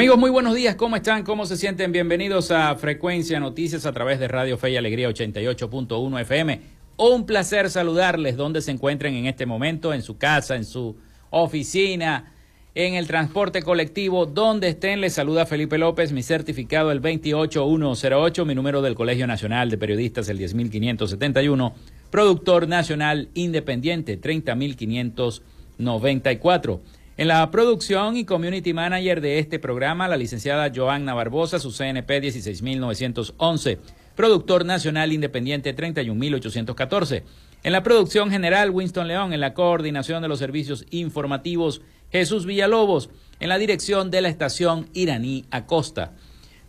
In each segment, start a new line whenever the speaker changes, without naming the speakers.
Amigos, muy buenos días, ¿cómo están? ¿Cómo se sienten? Bienvenidos a Frecuencia Noticias a través de Radio Fe y Alegría 88.1 FM. Un placer saludarles donde se encuentren en este momento, en su casa, en su oficina, en el transporte colectivo, donde estén. Les saluda Felipe López, mi certificado el 28108, mi número del Colegio Nacional de Periodistas el 10571, productor nacional independiente 30594. En la producción y community manager de este programa, la licenciada Joanna Barbosa, su CNP 16911, productor nacional independiente 31814. En la producción general, Winston León, en la coordinación de los servicios informativos, Jesús Villalobos, en la dirección de la estación iraní Acosta.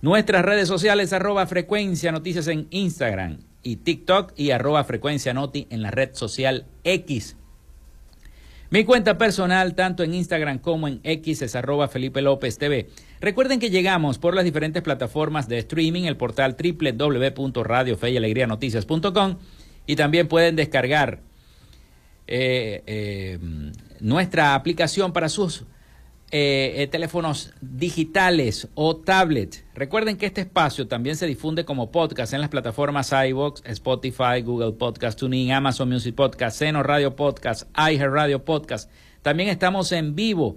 Nuestras redes sociales, arroba frecuencia noticias en Instagram y TikTok y arroba frecuencia noti en la red social X. Mi cuenta personal, tanto en Instagram como en X, es arroba Felipe López TV. Recuerden que llegamos por las diferentes plataformas de streaming, el portal www.radiofeyalegrianoticias.com y también pueden descargar eh, eh, nuestra aplicación para sus eh, teléfonos digitales o tablets. Recuerden que este espacio también se difunde como podcast en las plataformas iVoox, Spotify, Google Podcast, TuneIn, Amazon Music Podcast, Seno Radio Podcast, iHeartRadio Podcast. También estamos en vivo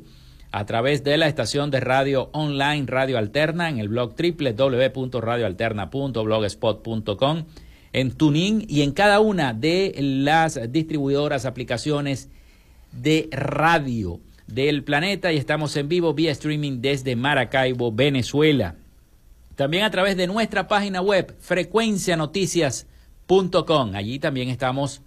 a través de la estación de radio online Radio Alterna en el blog www.radioalterna.blogspot.com, en TuneIn y en cada una de las distribuidoras, aplicaciones de radio del planeta y estamos en vivo vía streaming desde Maracaibo, Venezuela. También a través de nuestra página web frecuencianoticias.com. Allí también estamos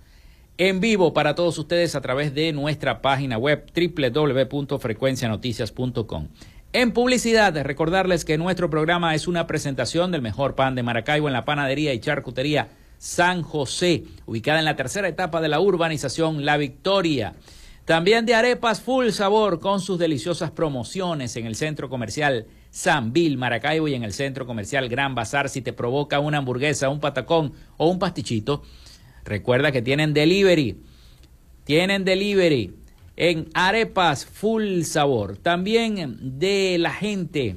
en vivo para todos ustedes a través de nuestra página web www.frecuencianoticias.com. En publicidad, recordarles que nuestro programa es una presentación del mejor pan de Maracaibo en la panadería y charcutería San José, ubicada en la tercera etapa de la urbanización La Victoria. También de arepas full sabor con sus deliciosas promociones en el centro comercial San Bill, Maracaibo y en el centro comercial Gran Bazar. Si te provoca una hamburguesa, un patacón o un pastichito, recuerda que tienen delivery. Tienen delivery en arepas full sabor. También de la gente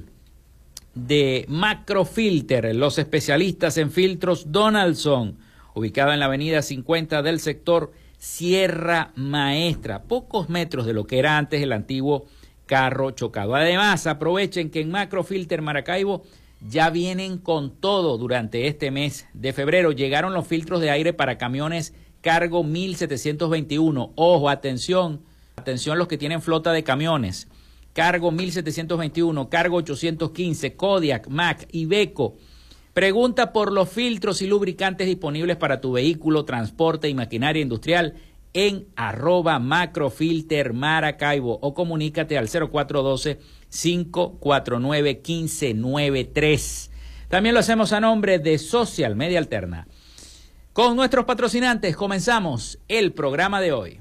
de Macrofilter, los especialistas en filtros Donaldson, ubicada en la avenida 50 del sector Sierra Maestra, pocos metros de lo que era antes el antiguo carro chocado. Además, aprovechen que en Macrofilter Maracaibo ya vienen con todo durante este mes de febrero. Llegaron los filtros de aire para camiones cargo 1721. Ojo, atención, atención los que tienen flota de camiones. Cargo 1721, cargo 815, Kodiak, Mac, Ibeco Pregunta por los filtros y lubricantes disponibles para tu vehículo, transporte y maquinaria industrial en arroba macrofilter o comunícate al 0412-549-1593. También lo hacemos a nombre de Social Media Alterna. Con nuestros patrocinantes comenzamos el programa de hoy.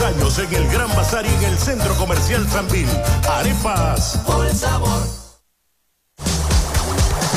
Años en el Gran Bazar y en el Centro Comercial Sambil. Arepas. Por sabor.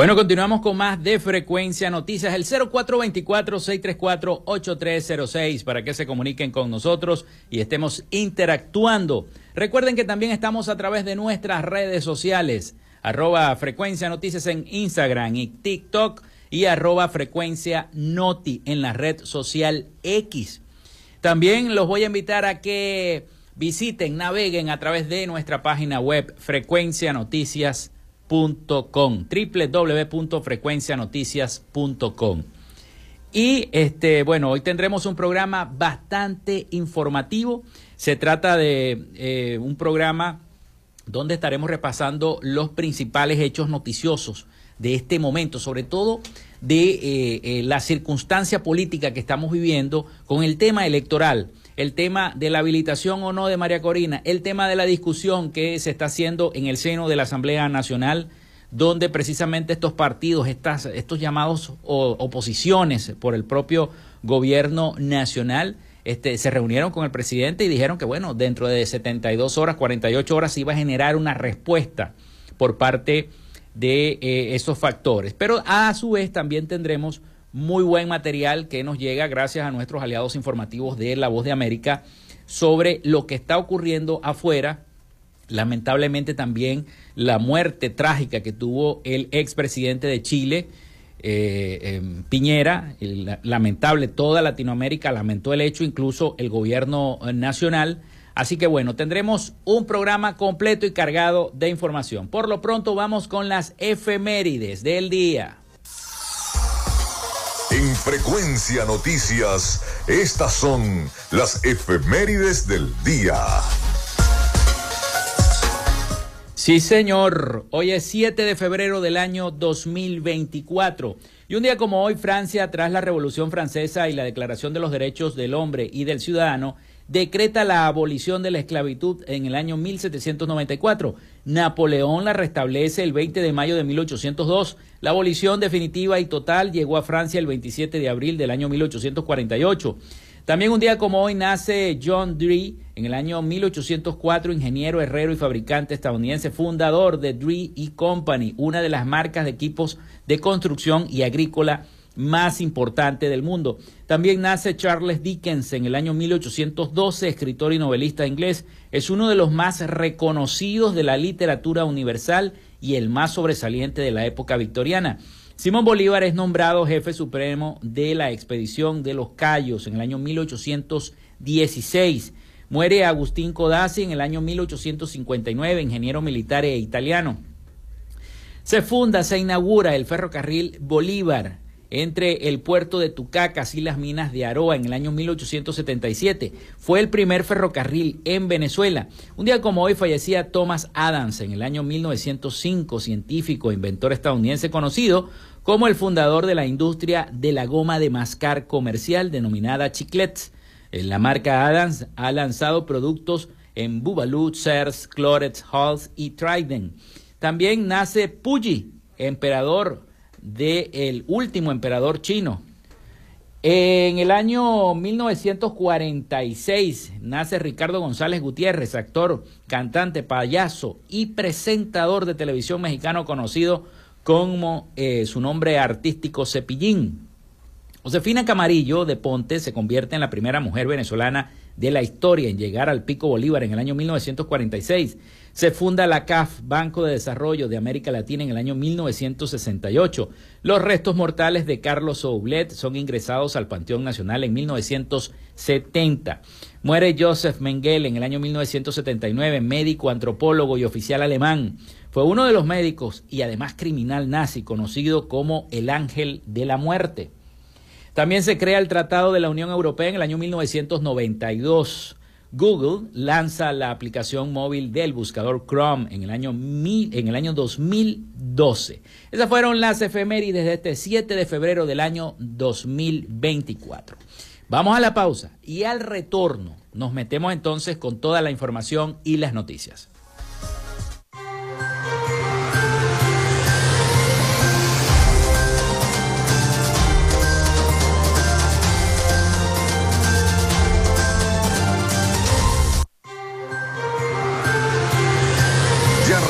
Bueno, continuamos con más de Frecuencia Noticias, el 0424-634-8306 para que se comuniquen con nosotros y estemos interactuando. Recuerden que también estamos a través de nuestras redes sociales, arroba Frecuencia Noticias en Instagram y TikTok y arroba Frecuencia Noti en la red social X. También los voy a invitar a que visiten, naveguen a través de nuestra página web Frecuencia Noticias www.frecuencianoticias.com. Y este, bueno, hoy tendremos un programa bastante informativo. Se trata de eh, un programa donde estaremos repasando los principales hechos noticiosos de este momento, sobre todo de eh, eh, la circunstancia política que estamos viviendo con el tema electoral el tema de la habilitación o no de María Corina, el tema de la discusión que se está haciendo en el seno de la Asamblea Nacional, donde precisamente estos partidos, estas, estos llamados oposiciones por el propio gobierno nacional, este, se reunieron con el presidente y dijeron que, bueno, dentro de 72 horas, 48 horas, se iba a generar una respuesta por parte de eh, esos factores. Pero a su vez también tendremos muy buen material que nos llega gracias a nuestros aliados informativos de La Voz de América sobre lo que está ocurriendo afuera. Lamentablemente también la muerte trágica que tuvo el expresidente de Chile, eh, em, Piñera, lamentable, toda Latinoamérica lamentó el hecho, incluso el gobierno nacional. Así que bueno, tendremos un programa completo y cargado de información. Por lo pronto vamos con las efemérides del día.
Frecuencia Noticias, estas son las efemérides del día.
Sí, señor. Hoy es 7 de febrero del año 2024. Y un día como hoy, Francia, tras la Revolución Francesa y la Declaración de los Derechos del Hombre y del Ciudadano, decreta la abolición de la esclavitud en el año 1794. Napoleón la restablece el 20 de mayo de 1802. La abolición definitiva y total llegó a Francia el 27 de abril del año 1848. También un día como hoy nace John Dee, en el año 1804, ingeniero, herrero y fabricante estadounidense, fundador de Dee y Company, una de las marcas de equipos de construcción y agrícola más importante del mundo. También nace Charles Dickens en el año 1812, escritor y novelista inglés. Es uno de los más reconocidos de la literatura universal y el más sobresaliente de la época victoriana. Simón Bolívar es nombrado jefe supremo de la expedición de los Cayos en el año 1816. Muere Agustín Codazzi en el año 1859, ingeniero militar e italiano. Se funda, se inaugura el ferrocarril Bolívar entre el puerto de Tucacas y las minas de Aroa en el año 1877. Fue el primer ferrocarril en Venezuela. Un día como hoy fallecía Thomas Adams en el año 1905, científico e inventor estadounidense conocido como el fundador de la industria de la goma de mascar comercial denominada Chiclets. La marca Adams ha lanzado productos en Bubalú, Sears, Clorets, Halls y Trident. También nace Puyi, emperador del último emperador chino. En el año 1946 nace Ricardo González Gutiérrez, actor, cantante, payaso y presentador de televisión mexicano conocido como eh, su nombre artístico Cepillín. Josefina Camarillo de Ponte se convierte en la primera mujer venezolana de la historia en llegar al Pico Bolívar en el año 1946. Se funda la CAF, Banco de Desarrollo de América Latina, en el año 1968. Los restos mortales de Carlos Soublet son ingresados al Panteón Nacional en 1970. Muere Joseph Mengele en el año 1979, médico, antropólogo y oficial alemán. Fue uno de los médicos y además criminal nazi conocido como el Ángel de la Muerte. También se crea el Tratado de la Unión Europea en el año 1992. Google lanza la aplicación móvil del buscador Chrome en el año, en el año 2012. Esas fueron las efemérides de este 7 de febrero del año 2024. Vamos a la pausa y al retorno nos metemos entonces con toda la información y las noticias.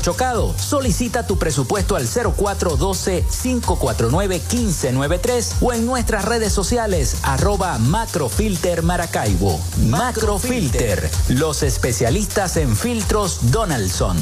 chocado. Solicita tu presupuesto al 0412-549-1593 o en nuestras redes sociales arroba Macrofilter Maracaibo. Macrofilter, los especialistas en filtros Donaldson.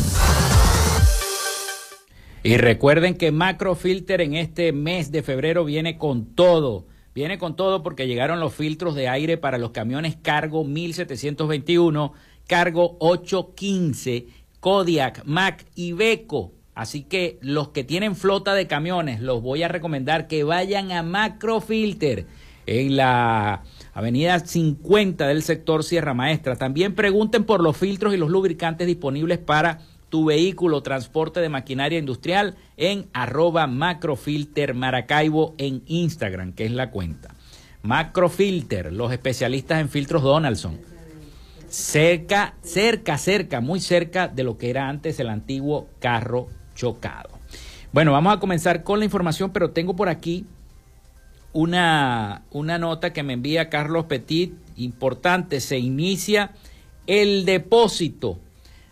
Y recuerden que Macrofilter en este mes de febrero viene con todo. Viene con todo porque llegaron los filtros de aire para los camiones Cargo 1721, Cargo 815 Kodiak, Mac y Beco. Así que los que tienen flota de camiones, los voy a recomendar que vayan a Macrofilter en la avenida 50 del sector Sierra Maestra. También pregunten por los filtros y los lubricantes disponibles para tu vehículo, transporte de maquinaria industrial en arroba macrofilter Maracaibo en Instagram, que es la cuenta. Macrofilter, los especialistas en filtros Donaldson. Cerca, cerca, cerca, muy cerca de lo que era antes el antiguo carro chocado. Bueno, vamos a comenzar con la información, pero tengo por aquí una, una nota que me envía Carlos Petit, importante, se inicia el depósito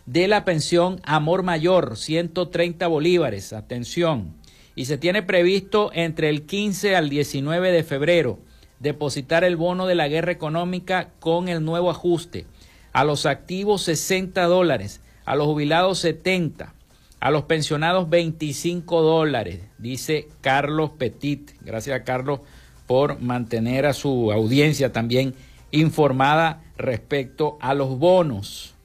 de la pensión Amor Mayor, 130 bolívares, atención, y se tiene previsto entre el 15 al 19 de febrero depositar el bono de la guerra económica con el nuevo ajuste, a los activos 60 dólares, a los jubilados 70, a los pensionados 25 dólares, dice Carlos Petit. Gracias a Carlos por mantener a su audiencia también informada respecto a los bonos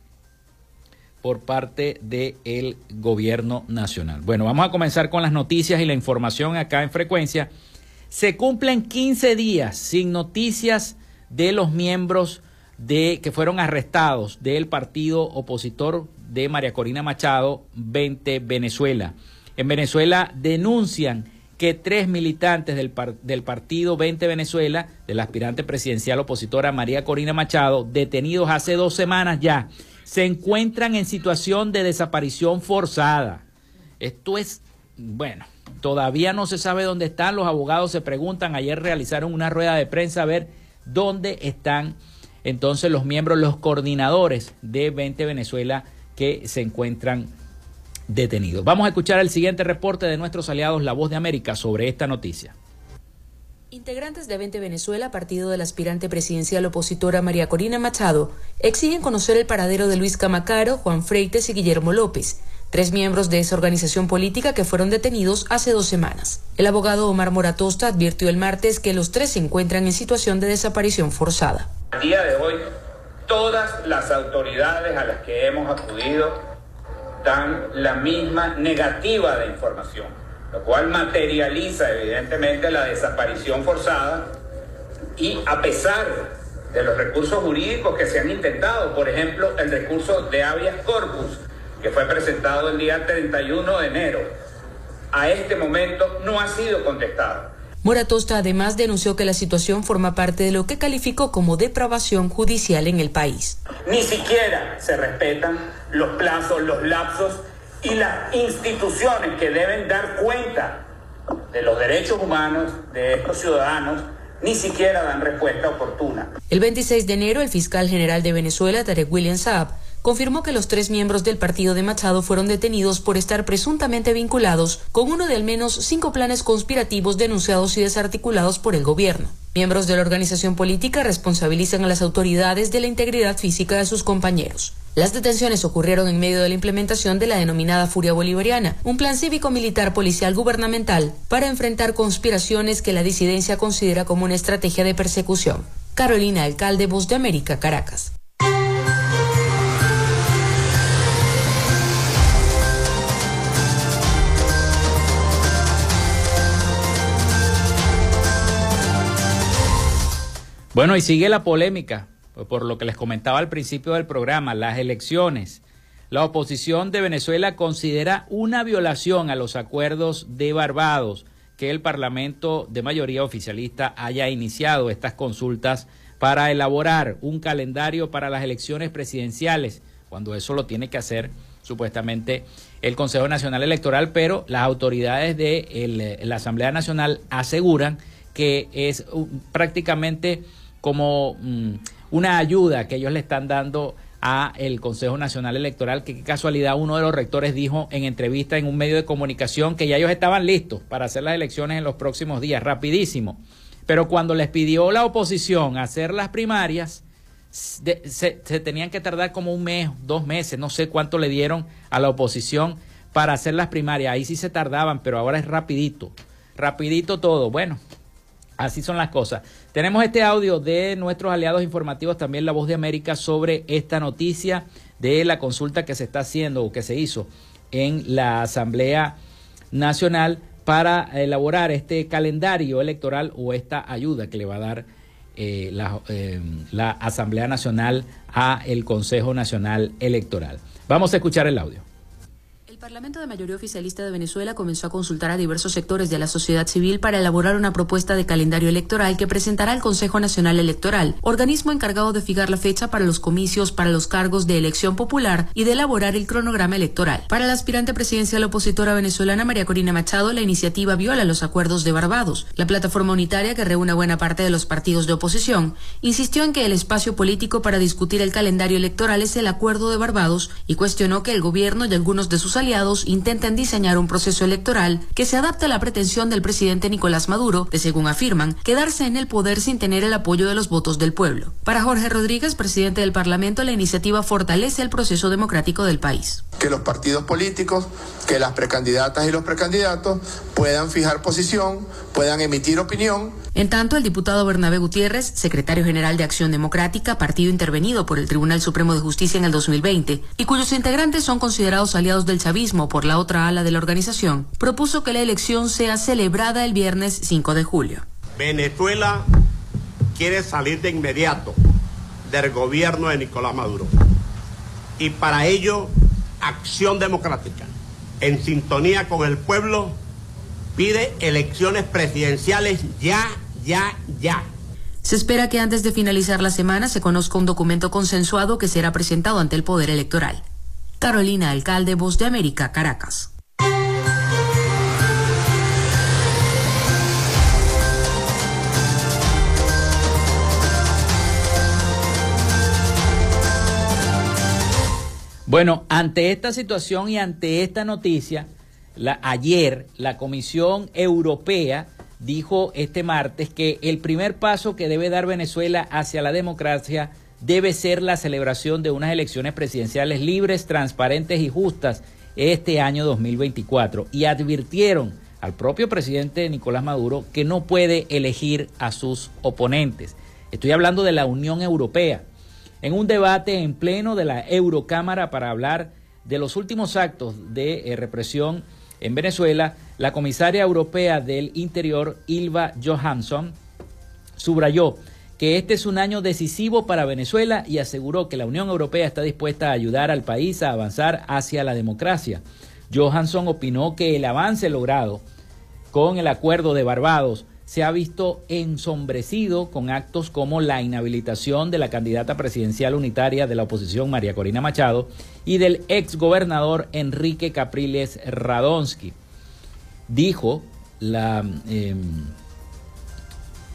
por parte del gobierno nacional. Bueno, vamos a comenzar con las noticias y la información acá en frecuencia. Se cumplen 15 días sin noticias de los miembros de que fueron arrestados del partido opositor de María Corina Machado, 20 Venezuela. En Venezuela denuncian que tres militantes del, del partido 20 Venezuela, del aspirante presidencial opositora María Corina Machado, detenidos hace dos semanas ya, se encuentran en situación de desaparición forzada. Esto es, bueno, todavía no se sabe dónde están, los abogados se preguntan, ayer realizaron una rueda de prensa a ver dónde están entonces los miembros, los coordinadores de 20 Venezuela que se encuentran detenidos. Vamos a escuchar el siguiente reporte de nuestros aliados La Voz de América sobre esta noticia.
Integrantes de 20 Venezuela, partido del aspirante presidencial opositora María Corina Machado, exigen conocer el paradero de Luis Camacaro, Juan Freites y Guillermo López, tres miembros de esa organización política que fueron detenidos hace dos semanas. El abogado Omar Moratosta advirtió el martes que los tres se encuentran en situación de desaparición forzada.
A día de hoy, todas las autoridades a las que hemos acudido dan la misma negativa de información, lo cual materializa evidentemente la desaparición forzada y a pesar de los recursos jurídicos que se han intentado, por ejemplo, el recurso de habeas corpus, que fue presentado el día 31 de enero, a este momento no ha sido contestado.
Moratosta además denunció que la situación forma parte de lo que calificó como depravación judicial en el país.
Ni siquiera se respetan los plazos, los lapsos y las instituciones que deben dar cuenta de los derechos humanos de estos ciudadanos ni siquiera dan respuesta oportuna.
El 26 de enero, el fiscal general de Venezuela, Tarek William Saab, confirmó que los tres miembros del partido de Machado fueron detenidos por estar presuntamente vinculados con uno de al menos cinco planes conspirativos denunciados y desarticulados por el gobierno. Miembros de la organización política responsabilizan a las autoridades de la integridad física de sus compañeros. Las detenciones ocurrieron en medio de la implementación de la denominada Furia Bolivariana, un plan cívico-militar policial gubernamental para enfrentar conspiraciones que la disidencia considera como una estrategia de persecución. Carolina Alcalde, Voz de América, Caracas.
Bueno, y sigue la polémica, por lo que les comentaba al principio del programa, las elecciones. La oposición de Venezuela considera una violación a los acuerdos de Barbados que el Parlamento de mayoría oficialista haya iniciado estas consultas para elaborar un calendario para las elecciones presidenciales, cuando eso lo tiene que hacer supuestamente el Consejo Nacional Electoral, pero las autoridades de la Asamblea Nacional aseguran que es prácticamente como mm, una ayuda que ellos le están dando a el Consejo Nacional Electoral, que qué casualidad uno de los rectores dijo en entrevista en un medio de comunicación que ya ellos estaban listos para hacer las elecciones en los próximos días, rapidísimo. Pero cuando les pidió la oposición hacer las primarias, se, se, tenían que tardar como un mes, dos meses, no sé cuánto le dieron a la oposición para hacer las primarias. Ahí sí se tardaban, pero ahora es rapidito, rapidito todo. Bueno, Así son las cosas. Tenemos este audio de nuestros aliados informativos, también La Voz de América, sobre esta noticia de la consulta que se está haciendo o que se hizo en la Asamblea Nacional para elaborar este calendario electoral o esta ayuda que le va a dar eh, la, eh, la Asamblea Nacional a el Consejo Nacional Electoral. Vamos a escuchar el audio
El Parlamento de mayoría oficialista de Venezuela comenzó a consultar a diversos sectores de la sociedad civil para elaborar una propuesta de calendario electoral que presentará al Consejo Nacional Electoral, organismo encargado de fijar la fecha para los comicios para los cargos de elección popular y de elaborar el cronograma electoral. Para la aspirante presidencial opositora venezolana María Corina Machado, la iniciativa viola los acuerdos de Barbados. La plataforma unitaria, que reúne buena parte de los partidos de oposición, insistió en que el espacio político para discutir el calendario electoral es el acuerdo de Barbados y cuestionó que el gobierno y algunos de sus aliados aliados intentan diseñar un proceso electoral que se adapte a la pretensión del presidente Nicolás Maduro de, según afirman, quedarse en el poder sin tener el apoyo de los votos del pueblo. Para Jorge Rodríguez, presidente del Parlamento, la iniciativa fortalece el proceso democrático del país.
Que los partidos políticos, que las precandidatas y los precandidatos puedan fijar posición, puedan emitir opinión
en tanto, el diputado Bernabé Gutiérrez, secretario general de Acción Democrática, partido intervenido por el Tribunal Supremo de Justicia en el 2020, y cuyos integrantes son considerados aliados del chavismo por la otra ala de la organización, propuso que la elección sea celebrada el viernes 5 de julio.
Venezuela quiere salir de inmediato del gobierno de Nicolás Maduro. Y para ello, Acción Democrática, en sintonía con el pueblo, pide elecciones presidenciales ya ya, ya.
Se espera que antes de finalizar la semana se conozca un documento consensuado que será presentado ante el Poder Electoral. Carolina Alcalde, Voz de América, Caracas.
Bueno, ante esta situación y ante esta noticia, la, ayer la Comisión Europea dijo este martes que el primer paso que debe dar Venezuela hacia la democracia debe ser la celebración de unas elecciones presidenciales libres, transparentes y justas este año 2024 y advirtieron al propio presidente Nicolás Maduro que no puede elegir a sus oponentes. Estoy hablando de la Unión Europea. En un debate en pleno de la Eurocámara para hablar de los últimos actos de eh, represión en Venezuela, la comisaria europea del Interior, Ilva Johansson, subrayó que este es un año decisivo para Venezuela y aseguró que la Unión Europea está dispuesta a ayudar al país a avanzar hacia la democracia. Johansson opinó que el avance logrado con el acuerdo de Barbados se ha visto ensombrecido con actos como la inhabilitación de la candidata presidencial unitaria de la oposición María Corina Machado y del ex gobernador Enrique Capriles Radonsky. Dijo la, em,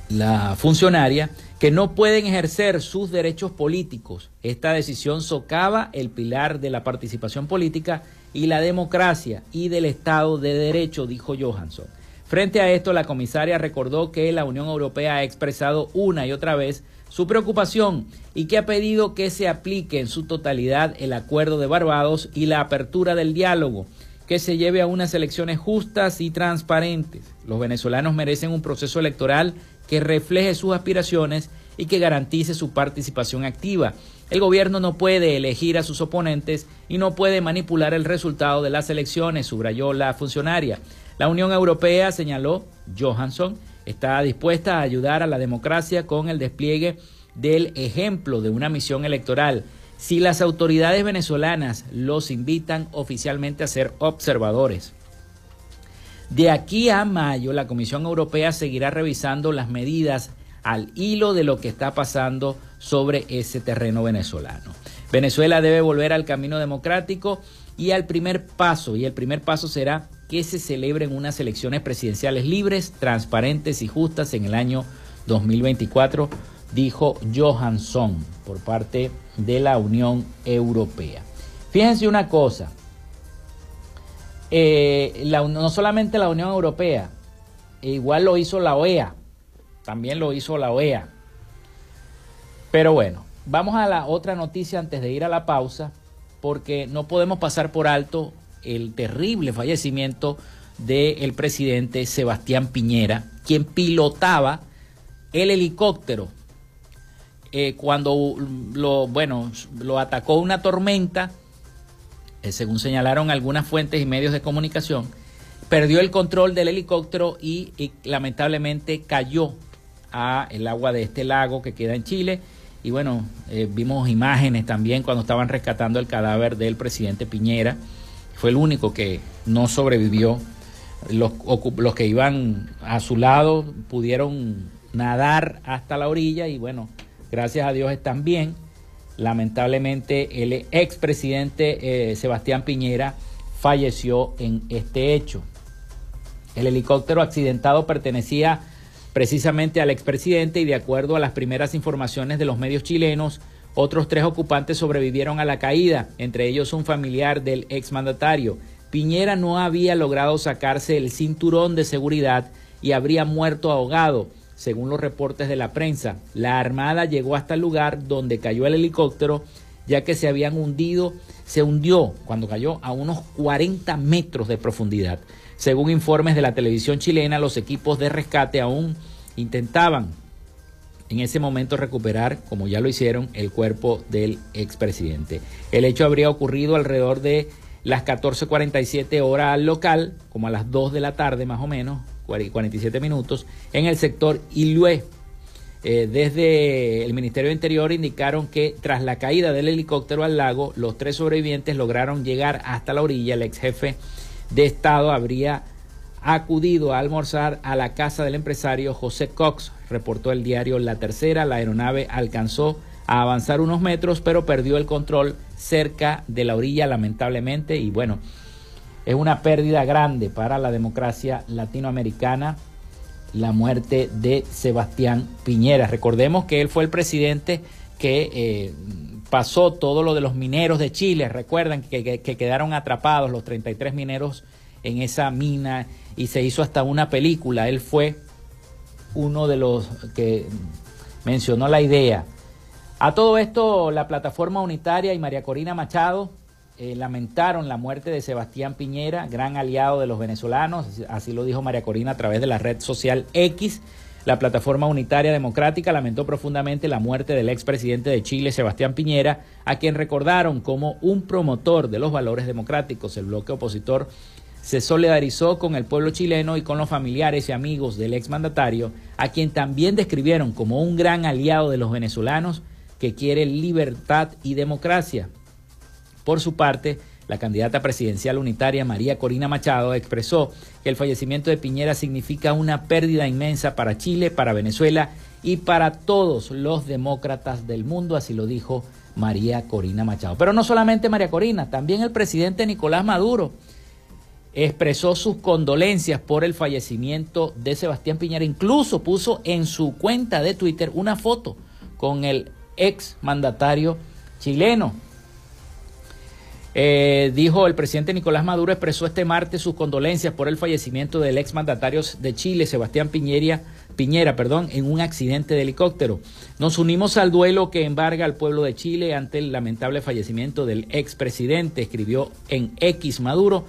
la funcionaria que no pueden ejercer sus derechos políticos. Esta decisión socava el pilar de la participación política y la democracia y del Estado de Derecho, dijo Johansson. Frente a esto, la comisaria recordó que la Unión Europea ha expresado una y otra vez su preocupación y que ha pedido que se aplique en su totalidad el acuerdo de Barbados y la apertura del diálogo, que se lleve a unas elecciones justas y transparentes. Los venezolanos merecen un proceso electoral que refleje sus aspiraciones y que garantice su participación activa. El gobierno no puede elegir a sus oponentes y no puede manipular el resultado de las elecciones, subrayó la funcionaria. La Unión Europea, señaló Johansson, está dispuesta a ayudar a la democracia con el despliegue del ejemplo de una misión electoral. Si las autoridades venezolanas los invitan oficialmente a ser observadores. De aquí a mayo, la Comisión Europea seguirá revisando las medidas al hilo de lo que está pasando sobre ese terreno venezolano. Venezuela debe volver al camino democrático y al primer paso, y el primer paso será que se celebren unas elecciones presidenciales libres, transparentes y justas en el año 2024, dijo Johansson por parte de la Unión Europea. Fíjense una cosa, eh, no solamente la Unión Europea, igual lo hizo la OEA, también lo hizo la OEA. Pero bueno, vamos a la otra noticia antes de ir a la pausa, porque no podemos pasar por alto el terrible fallecimiento del presidente Sebastián Piñera, quien pilotaba el helicóptero eh, cuando lo, bueno, lo atacó una tormenta, eh, según señalaron algunas fuentes y medios de comunicación, perdió el control del helicóptero y, lamentablemente cayó a el agua de este lago que queda en Chile. Y bueno, eh, vimos imágenes también cuando estaban rescatando el cadáver del presidente Piñera fue el único que no sobrevivió. Los, los que iban a su lado pudieron nadar hasta la orilla y bueno, gracias a Dios están bien. Lamentablemente el expresidente eh, Sebastián Piñera falleció en este hecho. El helicóptero accidentado pertenecía precisamente al expresidente y de acuerdo a las primeras informaciones de los medios chilenos, otros tres ocupantes sobrevivieron a la caída, entre ellos un familiar del exmandatario. Piñera no había logrado sacarse el cinturón de seguridad y habría muerto ahogado, según los reportes de la prensa. La Armada llegó hasta el lugar donde cayó el helicóptero, ya que se habían hundido, se hundió cuando cayó a unos 40 metros de profundidad. Según informes de la televisión chilena, los equipos de rescate aún intentaban en ese momento recuperar, como ya lo hicieron, el cuerpo del expresidente. El hecho habría ocurrido alrededor de las 14:47 horas al local, como a las 2 de la tarde más o menos, 47 minutos, en el sector Ilué. Eh, desde el Ministerio de Interior indicaron que tras la caída del helicóptero al lago, los tres sobrevivientes lograron llegar hasta la orilla. El ex jefe de Estado habría acudido a almorzar a la casa del empresario José Cox, reportó el diario La Tercera. La aeronave alcanzó a avanzar unos metros, pero perdió el control cerca de la orilla, lamentablemente, y bueno, es una pérdida grande para la democracia latinoamericana la muerte de Sebastián Piñera. Recordemos que él fue el presidente que eh, pasó todo lo de los mineros de Chile. Recuerdan que, quedaron atrapados los 33 mineros en esa mina y se hizo hasta una película. Él fue uno de los que mencionó la idea. A todo esto, la plataforma unitaria y María Corina Machado eh, lamentaron la muerte de Sebastián Piñera, gran aliado de los venezolanos, así lo dijo María Corina a través de la red social X. La plataforma unitaria democrática lamentó profundamente la muerte del expresidente de Chile, Sebastián Piñera, a quien recordaron como un promotor de los valores democráticos. El bloque opositor se solidarizó con el pueblo chileno y con los familiares y amigos del exmandatario, a quien también describieron como un gran aliado de los venezolanos que quiere libertad y democracia. Por su parte, la candidata presidencial unitaria María Corina Machado expresó que el fallecimiento de Piñera significa una pérdida inmensa para Chile, para Venezuela y para todos los demócratas del mundo, así lo dijo María Corina Machado. Pero no solamente María Corina, también el presidente Nicolás Maduro expresó sus condolencias por el fallecimiento de Sebastián Piñera, incluso puso en su cuenta de Twitter una foto con el ex mandatario chileno. Eh, dijo el presidente Nicolás Maduro expresó este martes sus condolencias por el fallecimiento del ex mandatario de Chile, Sebastián Piñera, Piñera, perdón, en un accidente de helicóptero. Nos unimos al duelo que embarga al pueblo de Chile ante el lamentable fallecimiento del expresidente, escribió en X Maduro,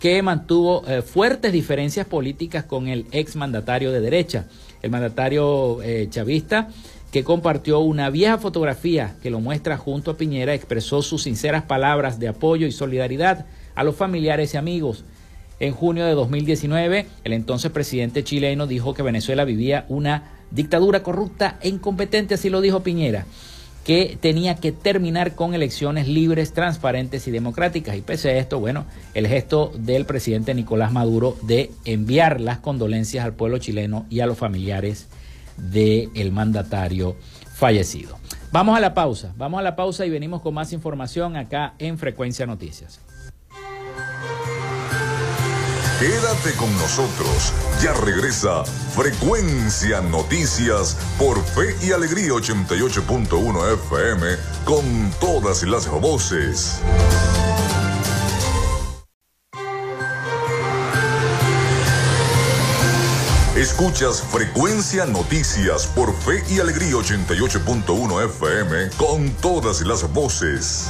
que mantuvo eh, fuertes diferencias políticas con el ex mandatario de derecha. El mandatario eh, chavista que compartió una vieja fotografía que lo muestra junto a Piñera, expresó sus sinceras palabras de apoyo y solidaridad a los familiares y amigos. En junio de 2019, el entonces presidente chileno dijo que Venezuela vivía una dictadura corrupta e incompetente, así lo dijo Piñera, que tenía que terminar con elecciones libres, transparentes y democráticas. Y pese a esto, bueno, el gesto del presidente Nicolás Maduro de enviar las condolencias al pueblo chileno y a los familiares del mandatario fallecido. Vamos a la pausa, vamos a la pausa y venimos con más información acá en Frecuencia Noticias.
Quédate con nosotros, ya regresa Frecuencia Noticias por Fe y Alegría 88.1 FM con todas las voces. Escuchas Frecuencia Noticias por Fe y Alegría 88.1 FM con todas las voces.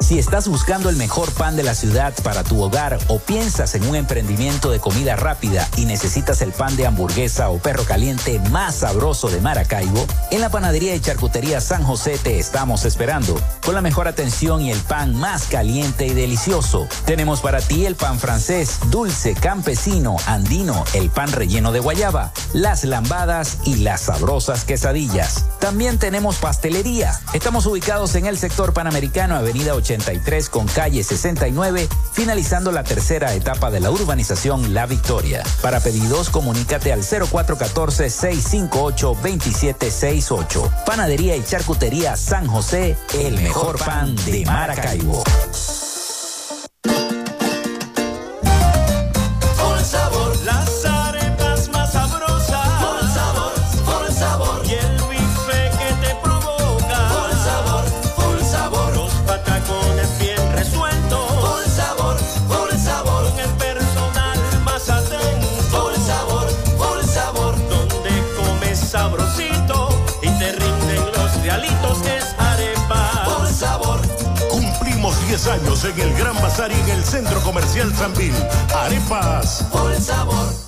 Si estás buscando el mejor pan de la ciudad para tu hogar o piensas en un emprendimiento de comida rápida y necesitas el pan de hamburguesa o perro caliente más sabroso de Maracaibo, en la panadería y charcutería San José te estamos esperando con la mejor atención y el pan más caliente y delicioso. Tenemos para ti el pan francés, dulce, campesino, andino, el pan relleno de guayaba, las lambadas y las sabrosas quesadillas. También tenemos pastelería. Estamos ubicados en el sector panamericano, avenida 83 con calle 69, finalizando la tercera etapa de la urbanización La Victoria. Para pedidos, comunícate al 0414-658-2768. Panadería y charcutería San José, el mejor pan de Maracaibo.
Años en el Gran Bazar y en el Centro Comercial Sanvil. Arepas. Por sabor.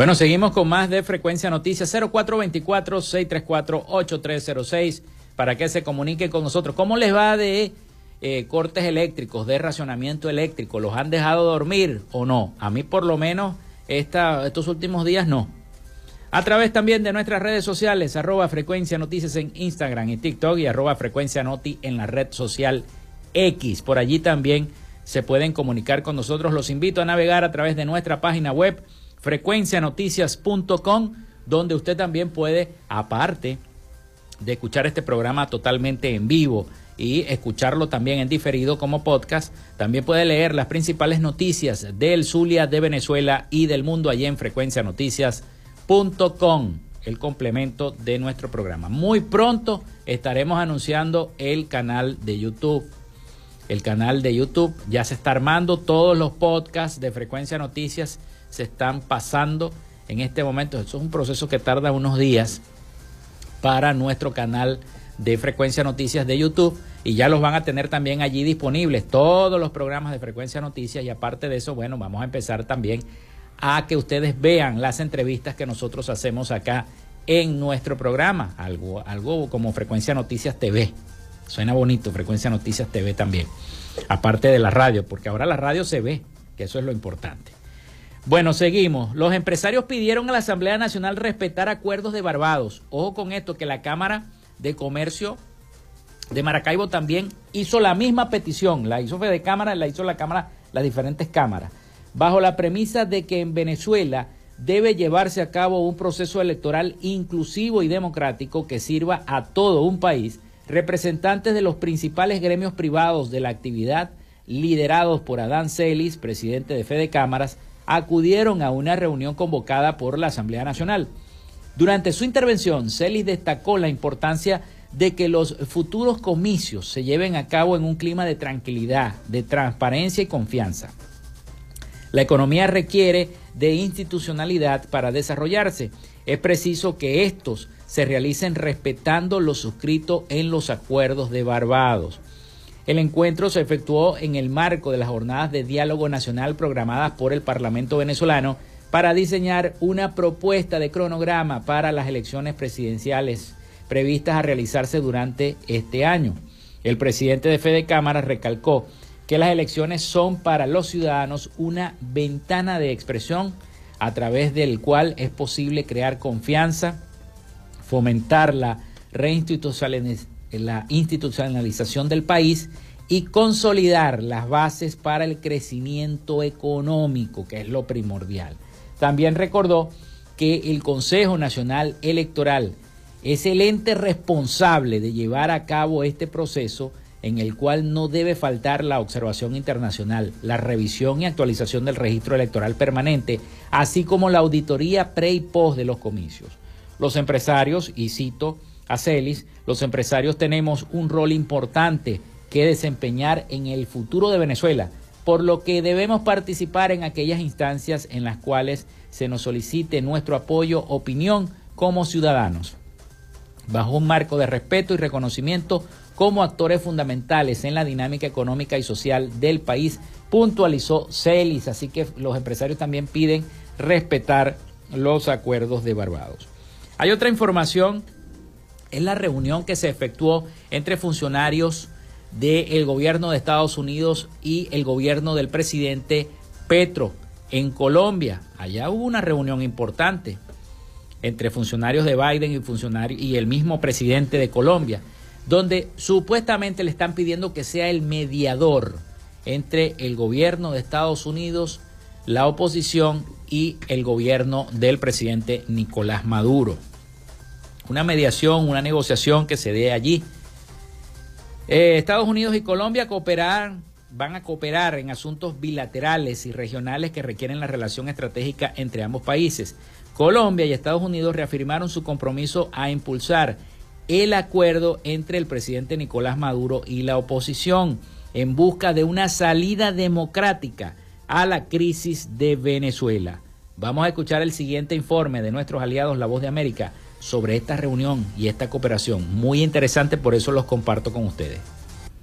Bueno, seguimos con más de Frecuencia Noticias 0424-634-8306 para que se comuniquen con nosotros. ¿Cómo les va de eh, cortes eléctricos, de racionamiento eléctrico? ¿Los han dejado dormir o no? A mí por lo menos estos últimos días no. A través también de nuestras redes sociales, arroba Frecuencia Noticias en Instagram y TikTok y arroba Frecuencia Noti en la red social X. Por allí también se pueden comunicar con nosotros. Los invito a navegar a través de nuestra página web frecuencianoticias.com, donde usted también puede, aparte de escuchar este programa totalmente en vivo y escucharlo también en diferido como podcast, también puede leer las principales noticias del Zulia, de Venezuela y del mundo allí en frecuencianoticias.com, el complemento de nuestro programa. Muy pronto estaremos anunciando el canal de YouTube. El canal de YouTube ya se está armando todos los podcasts de Frecuencia Noticias se están pasando en este momento. Eso es un proceso que tarda unos días para nuestro canal de Frecuencia Noticias de YouTube y ya los van a tener también allí disponibles todos los programas de Frecuencia Noticias y aparte de eso, bueno, vamos a empezar también a que ustedes vean las entrevistas que nosotros hacemos acá en nuestro programa, algo, algo como Frecuencia Noticias TV. Suena bonito, Frecuencia Noticias TV también, aparte de la radio, porque ahora la radio se ve, que eso es lo importante. Bueno, seguimos. Los empresarios pidieron a la Asamblea Nacional respetar acuerdos de Barbados. Ojo con esto, que la Cámara de Comercio de Maracaibo también hizo la misma petición. La hizo Fede Cámara, la hizo la Cámara, las diferentes cámaras. Bajo la premisa de que en Venezuela debe llevarse a cabo un proceso electoral inclusivo y democrático que sirva a todo un país, representantes de los principales gremios privados de la actividad, liderados por Adán Celis, presidente de Fede Cámaras, acudieron a una reunión convocada por la Asamblea Nacional. Durante su intervención, Celis destacó la importancia de que los futuros comicios se lleven a cabo en un clima de tranquilidad, de transparencia y confianza. La economía requiere de institucionalidad para desarrollarse. Es preciso que estos se realicen respetando lo suscrito en los acuerdos de Barbados. El encuentro se efectuó en el marco de las jornadas de diálogo nacional programadas por el Parlamento venezolano para diseñar una propuesta de cronograma para las elecciones presidenciales previstas a realizarse durante este año. El presidente de Fede Cámara recalcó que las elecciones son para los ciudadanos una ventana de expresión a través del cual es posible crear confianza, fomentar la reinstitucionalización la institucionalización del país y consolidar las bases para el crecimiento económico, que es lo primordial. También recordó que el Consejo Nacional Electoral es el ente responsable de llevar a cabo este proceso en el cual no debe faltar la observación internacional, la revisión y actualización del registro electoral permanente, así como la auditoría pre y post de los comicios. Los empresarios, y cito a Celis, los empresarios tenemos un rol importante que desempeñar en el futuro de Venezuela, por lo que debemos participar en aquellas instancias en las cuales se nos solicite nuestro apoyo, opinión como ciudadanos, bajo un marco de respeto y reconocimiento como actores fundamentales en la dinámica económica y social del país, puntualizó Celis, así que los empresarios también piden respetar los acuerdos de Barbados. Hay otra información, es la reunión que se efectuó entre funcionarios del gobierno de Estados Unidos y el gobierno del presidente Petro en Colombia. Allá hubo una reunión importante entre funcionarios de Biden y, y el mismo presidente de Colombia, donde supuestamente le están pidiendo que sea el mediador entre el gobierno de Estados Unidos, la oposición y el gobierno del presidente Nicolás Maduro. Una mediación, una negociación que se dé allí eh, Estados Unidos y Colombia cooperar, van a cooperar en asuntos bilaterales y regionales que requieren la relación estratégica entre ambos países. Colombia y Estados Unidos reafirmaron su compromiso a impulsar el acuerdo entre el presidente Nicolás Maduro y la oposición en busca de una salida democrática a la crisis de Venezuela. Vamos a escuchar el siguiente informe de nuestros aliados La Voz de América sobre esta reunión y esta cooperación. Muy interesante, por eso los comparto con ustedes.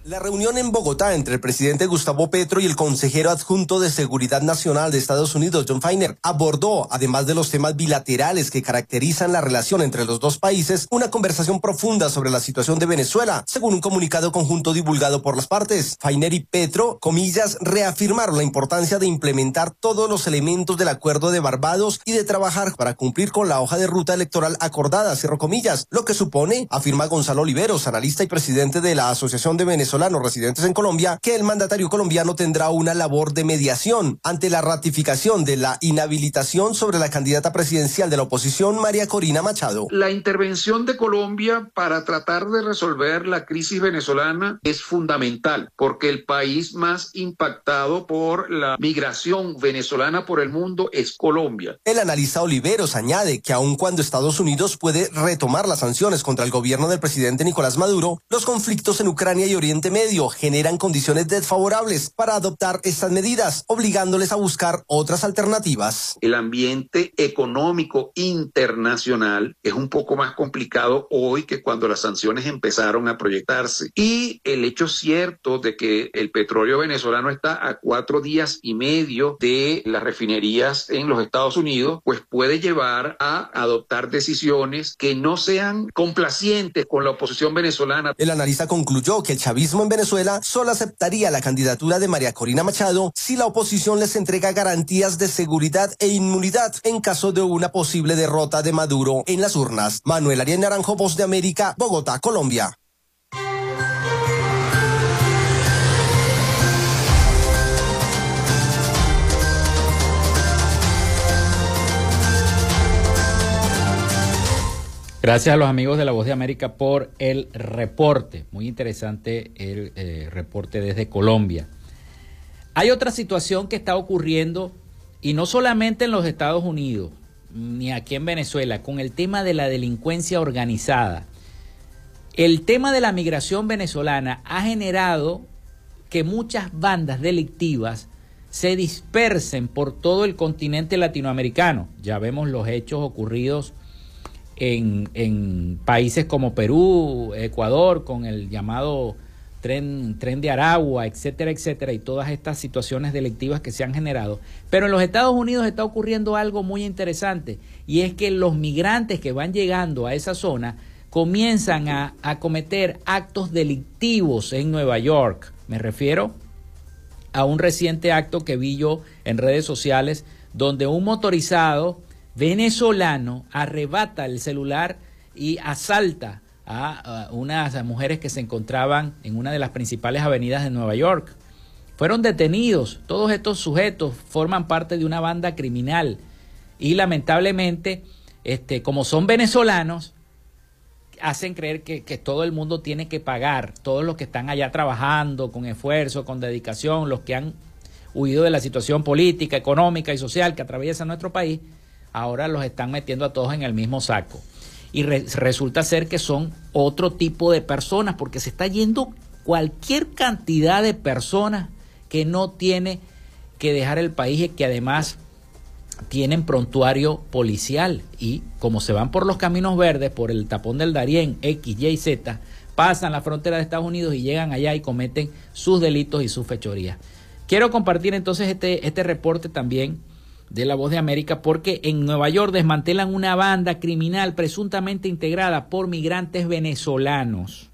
La reunión en Bogotá entre el presidente Gustavo Petro y el consejero adjunto de Seguridad Nacional de Estados Unidos, John Feiner, abordó, además de los temas bilaterales que caracterizan la relación entre los dos países, una conversación profunda sobre la situación de Venezuela, según un comunicado conjunto divulgado por las partes. Feiner y Petro, comillas, reafirmaron la importancia de implementar todos los elementos del acuerdo de Barbados y de trabajar para cumplir con la hoja de ruta electoral acordada, cierro comillas, lo que supone, afirma Gonzalo Oliveros, analista y presidente de la Asociación de Venezuela, venezolanos residentes en Colombia que el mandatario colombiano tendrá una labor de mediación ante la ratificación de la inhabilitación sobre la candidata presidencial de la oposición, María Corina Machado.
La intervención de Colombia para tratar de resolver la crisis venezolana es fundamental porque el país más impactado por la migración venezolana por el mundo es Colombia.
El analista Oliveros añade que aun cuando Estados Unidos puede retomar las sanciones contra el gobierno del presidente Nicolás Maduro, los conflictos en Ucrania y Oriente Medio generan condiciones desfavorables para adoptar estas medidas, obligándoles a buscar otras alternativas.
El ambiente económico internacional es un poco más complicado hoy que cuando las sanciones empezaron a proyectarse. Y el hecho cierto de que el petróleo venezolano está a cuatro días y medio de las refinerías en los Estados Unidos, pues puede llevar a adoptar decisiones que no sean complacientes con la oposición venezolana.
El analista concluyó que el chavismo en Venezuela solo aceptaría la candidatura de María Corina Machado si la oposición les entrega garantías de seguridad e inmunidad en caso de una posible derrota de Maduro en las urnas. Manuel Arias Naranjo, Voz de América, Bogotá, Colombia.
Gracias a los amigos de La Voz de América por el reporte. Muy interesante el eh, reporte desde Colombia. Hay otra situación que está ocurriendo, y no solamente en los Estados Unidos, ni aquí en Venezuela, con el tema de la delincuencia organizada. El tema de la migración venezolana ha generado que muchas bandas delictivas se dispersen por todo el continente latinoamericano. Ya vemos los hechos ocurridos en, países como Perú, Ecuador, con el llamado tren, tren de Aragua, etcétera, etcétera, y todas estas situaciones delictivas que se han generado. Pero en los Estados Unidos está ocurriendo algo muy interesante, y es que los migrantes que van llegando a esa zona comienzan a, a cometer actos delictivos en Nueva York. Me refiero a un reciente acto que vi yo en redes sociales donde un motorizado venezolano arrebata el celular y asalta a, unas mujeres que se encontraban en una de las principales avenidas de Nueva York. Fueron detenidos. Todos estos sujetos forman parte de una banda criminal y lamentablemente, este, como son venezolanos, hacen creer que, que, todo el mundo tiene que pagar, todos los que están allá trabajando con esfuerzo, con dedicación, los que han huido de la situación política, económica y social que atraviesa nuestro país, ahora los están metiendo a todos en el mismo saco. Y resulta ser que son otro tipo de personas, porque se está yendo cualquier cantidad de personas que no tiene que dejar el país y que además tienen prontuario policial y como se van por los caminos verdes, por el tapón del Darién, X, Y, Z, pasan la frontera de Estados Unidos y llegan allá y cometen sus delitos y sus fechorías. Quiero compartir entonces este, este reporte también de La Voz de América porque en Nueva York desmantelan una banda criminal presuntamente integrada por migrantes venezolanos.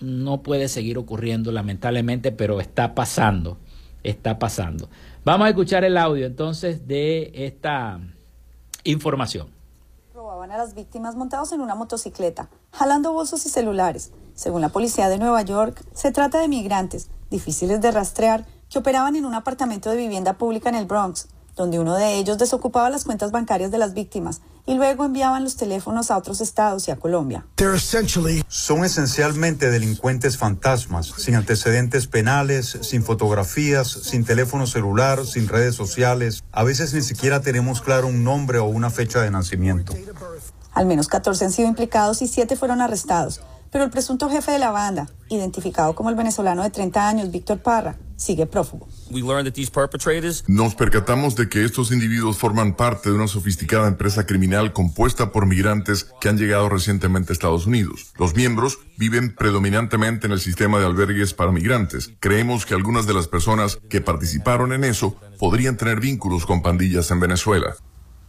No puede seguir ocurriendo lamentablemente, pero está pasando, está pasando. Vamos a escuchar el audio entonces de esta información.
Robaban a las víctimas montados en una motocicleta, jalando bolsos y celulares. Según la policía de Nueva York, se trata de migrantes, difíciles de rastrear, que operaban en un apartamento de vivienda pública en el Bronx donde uno de ellos desocupaba las cuentas bancarias de las víctimas y luego enviaban los teléfonos a otros estados y a Colombia.
Son esencialmente delincuentes fantasmas, sin antecedentes penales, sin fotografías, sin teléfono celular, sin redes sociales. A veces ni siquiera tenemos claro un nombre o una fecha de nacimiento.
Al menos 14 han sido implicados y 7 fueron arrestados, pero el presunto jefe de la banda, identificado como el venezolano de 30 años, Víctor Parra, sigue prófugo.
Nos percatamos de que estos individuos forman parte de una sofisticada empresa criminal compuesta por migrantes que han llegado recientemente a Estados Unidos. Los miembros viven predominantemente en el sistema de albergues para migrantes. Creemos que algunas de las personas que participaron en eso podrían tener vínculos con pandillas en Venezuela.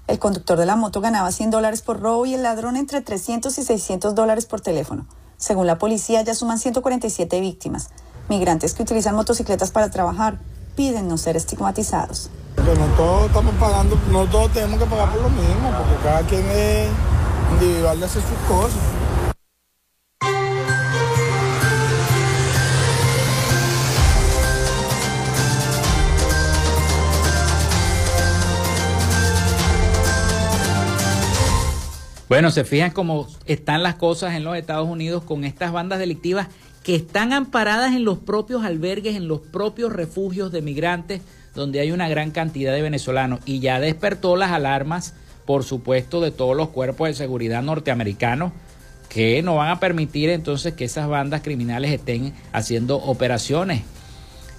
El conductor de la moto ganaba 100 dólares por robo y el ladrón entre 300 y 600 dólares por teléfono. Según la policía, ya suman 147 víctimas. Migrantes que utilizan motocicletas para trabajar piden no ser estigmatizados.
no todos estamos pagando, no todos tenemos que pagar por lo mismo, porque cada quien es individual de hacer sus cosas.
Bueno, se fijan cómo están las cosas en los Estados Unidos con estas bandas delictivas que están amparadas en los propios albergues, en los propios refugios de migrantes, donde hay una gran cantidad de venezolanos. Y ya despertó las alarmas, por supuesto, de todos los cuerpos de seguridad norteamericanos, que no van a permitir entonces que esas bandas criminales estén haciendo operaciones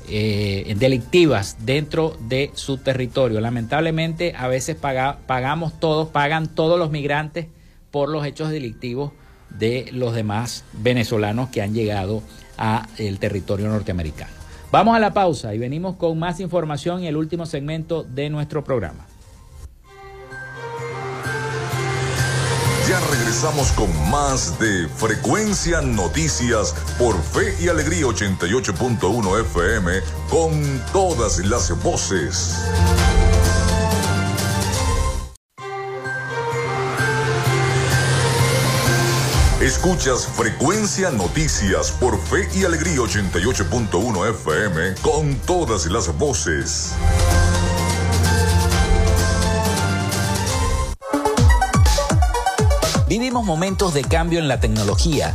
eh, delictivas dentro de su territorio. Lamentablemente, a veces pagamos todos, pagan todos los migrantes por los hechos delictivos de los demás venezolanos que han llegado a el territorio norteamericano. Vamos a la pausa y venimos con más información y el último segmento de nuestro programa.
Ya regresamos con más de Frecuencia Noticias por Fe y Alegría 88.1 FM con todas las voces. Escuchas Frecuencia Noticias por Fe y Alegría 88.1 FM con todas las voces.
Vivimos momentos de cambio en la tecnología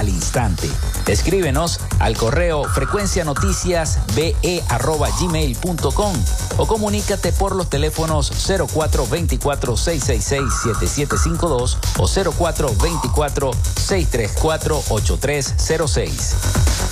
al instante. Escríbenos al correo frecuencianoticiasbe.gmail.com o comunícate por los teléfonos 0424-666-7752 o 0424-634-8306.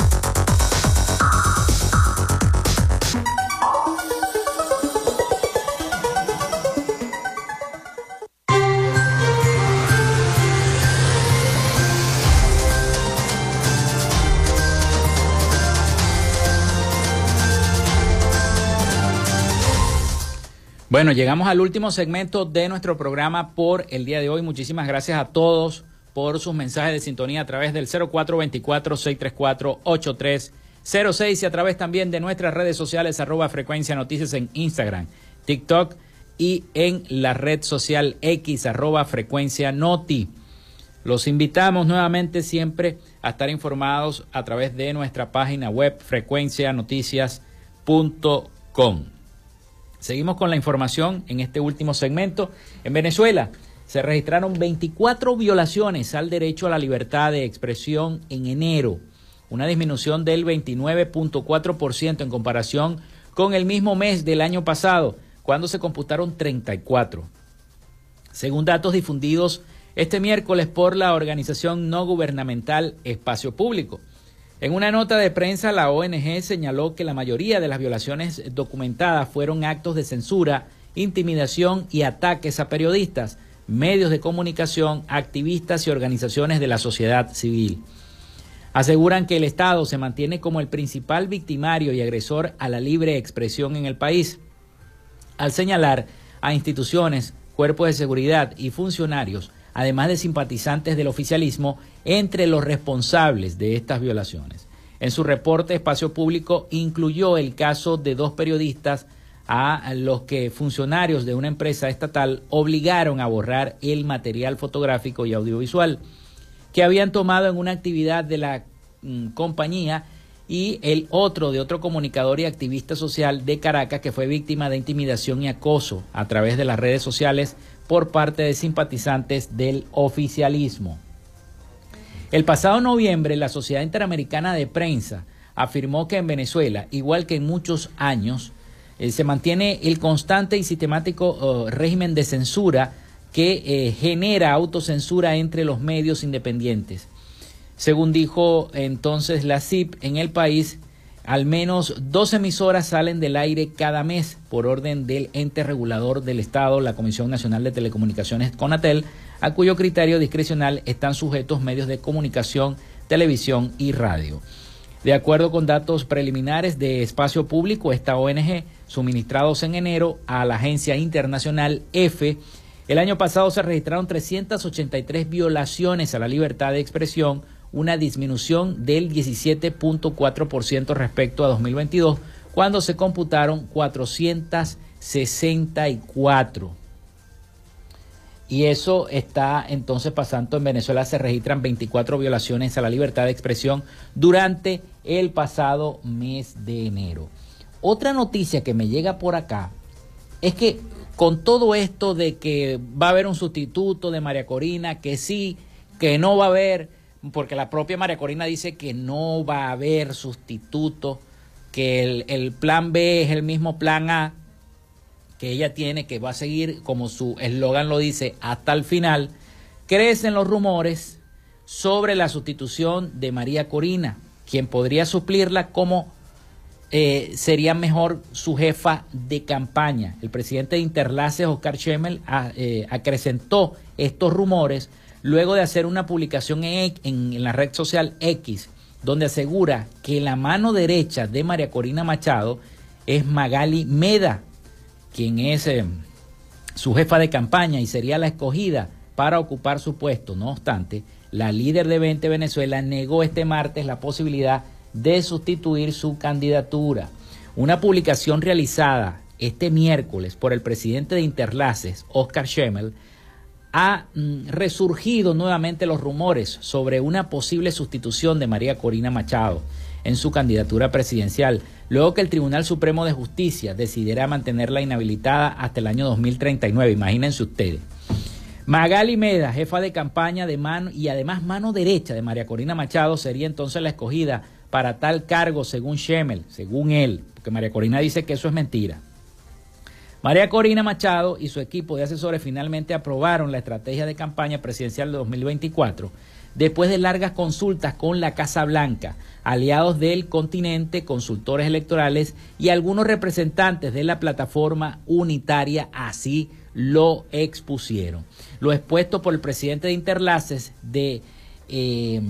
Bueno, llegamos al último segmento de nuestro programa por el día de hoy. Muchísimas gracias a todos por sus mensajes de sintonía a través del 0424-634-8306 y a través también de nuestras redes sociales arroba frecuencia noticias en Instagram, TikTok y en la red social X arroba frecuencia noti. Los invitamos nuevamente siempre a estar informados a través de nuestra página web frecuencianoticias.com. Seguimos con la información en este último segmento. En Venezuela se registraron 24 violaciones al derecho a la libertad de expresión en enero, una disminución del 29.4% en comparación con el mismo mes del año pasado, cuando se computaron 34. Según datos difundidos este miércoles por la organización no gubernamental Espacio Público, en una nota de prensa, la ONG señaló que la mayoría de las violaciones documentadas fueron actos de censura, intimidación y ataques a periodistas, medios de comunicación, activistas y organizaciones de la sociedad civil. Aseguran que el Estado se mantiene como el principal victimario y agresor a la libre expresión en el país, al señalar a instituciones, cuerpos de seguridad y funcionarios además de simpatizantes del oficialismo, entre los responsables de estas violaciones. En su reporte, Espacio Público incluyó el caso de dos periodistas a los que funcionarios de una empresa estatal obligaron a borrar el material fotográfico y audiovisual que habían tomado en una actividad de la mm, compañía y el otro de otro comunicador y activista social de Caracas que fue víctima de intimidación y acoso a través de las redes sociales por parte de simpatizantes del oficialismo. El pasado noviembre, la Sociedad Interamericana de Prensa afirmó que en Venezuela, igual que en muchos años, eh, se mantiene el constante y sistemático oh, régimen de censura que eh, genera autocensura entre los medios independientes. Según dijo entonces la CIP en el país, al menos dos emisoras salen del aire cada mes por orden del ente regulador del Estado, la Comisión Nacional de Telecomunicaciones CONATEL, a cuyo criterio discrecional están sujetos medios de comunicación, televisión y radio. De acuerdo con datos preliminares de Espacio Público, esta ONG, suministrados en enero a la agencia internacional EFE, el año pasado se registraron 383 violaciones a la libertad de expresión, una disminución del 17.4% respecto a 2022, cuando se computaron 464. Y eso está entonces pasando en Venezuela. Se registran 24 violaciones a la libertad de expresión durante el pasado mes de enero. Otra noticia que me llega por acá es que con todo esto de que va a haber un sustituto de María Corina, que sí, que no va a haber, porque la propia María Corina dice que no va a haber sustituto, que el, plan B es el mismo plan A que ella tiene, que va a seguir, como su eslogan lo dice, hasta el final, crecen los rumores sobre la sustitución de María Corina, quien podría suplirla como eh, sería mejor su jefa de campaña. El presidente de Interlaces, Oscar Schemmel, eh, acrecentó estos rumores luego de hacer una publicación en, la red social X, donde asegura que la mano derecha de María Corina Machado es Magali Meda, quien es eh, su jefa de campaña y sería la escogida para ocupar su puesto. No obstante, la líder de 20 Venezuela negó este martes la posibilidad de sustituir su candidatura. Una publicación realizada este miércoles por el presidente de Interlaces, Oscar Schemmel, ha mm, resurgido nuevamente los rumores sobre una posible sustitución de María Corina Machado en su candidatura presidencial, luego que el Tribunal Supremo de Justicia decidiera mantenerla inhabilitada hasta el año 2039. Imagínense ustedes. Magali Meda, jefa de campaña de mano y además mano derecha de María Corina Machado, sería entonces la escogida para tal cargo según Schemmel, según él, porque María Corina dice que eso es mentira. María Corina Machado y su equipo de asesores finalmente aprobaron la estrategia de campaña presidencial de 2024 después de largas consultas con la Casa Blanca, aliados del continente, consultores electorales y algunos representantes de la plataforma unitaria así lo expusieron. Lo expuesto por el presidente de Interlaces de eh,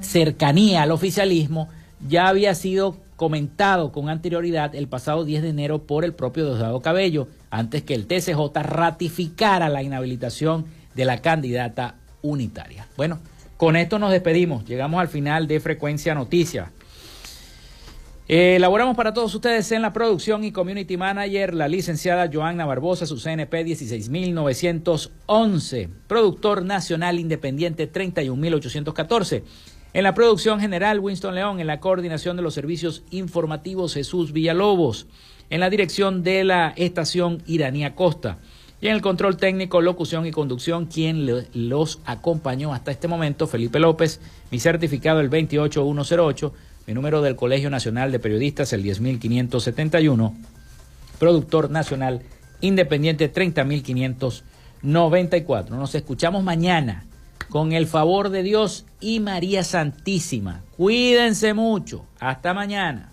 cercanía al oficialismo ya había sido comentado con anterioridad el pasado 10 de enero por el propio Diosdado Cabello, antes que el TCJ ratificara la inhabilitación de la candidata unitaria. Bueno, con esto nos despedimos, llegamos al final de Frecuencia Noticias. Eh, elaboramos para todos ustedes en la producción y community manager la licenciada Joanna Barbosa, su CNP 16911, productor nacional independiente 31814. En la producción general Winston León, en la coordinación de los servicios informativos Jesús Villalobos, en la dirección de la estación Iranía Costa. Y en el control técnico, locución y conducción, quien los acompañó hasta este momento, Felipe López, mi certificado el 28108 mi número del Colegio Nacional de Periodistas, el 10571. Productor nacional independiente, 30594. Nos escuchamos mañana con el favor de Dios y María Santísima. Cuídense mucho. Hasta mañana.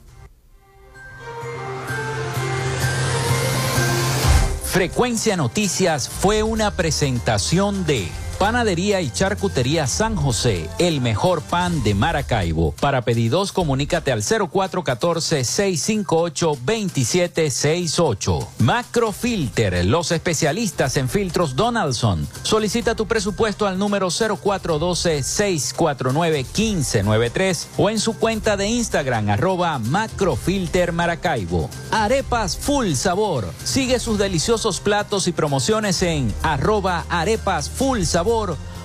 Frecuencia Noticias fue una presentación de... Panadería y Charcutería San José, el mejor pan de Maracaibo. Para pedidos, comunícate al 0414-658-2768. Macrofilter, los especialistas en filtros Donaldson. Solicita tu presupuesto al número 0412-649-1593 o en su cuenta de Instagram, arroba Macrofilter Maracaibo. Arepas Full Sabor. Sigue sus deliciosos platos y promociones en arroba Arepas Full Sabor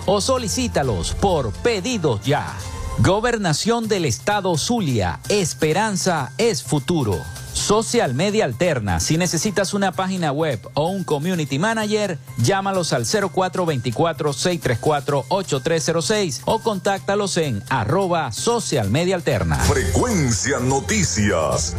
o solicítalos por pedidos ya. Gobernación del Estado Zulia. Esperanza es futuro. Social Media Alterna. Si necesitas una página web o un community manager, llámalos al 0424-634-8306 o contáctalos en arroba Social Media Alterna.
Frecuencia Noticias.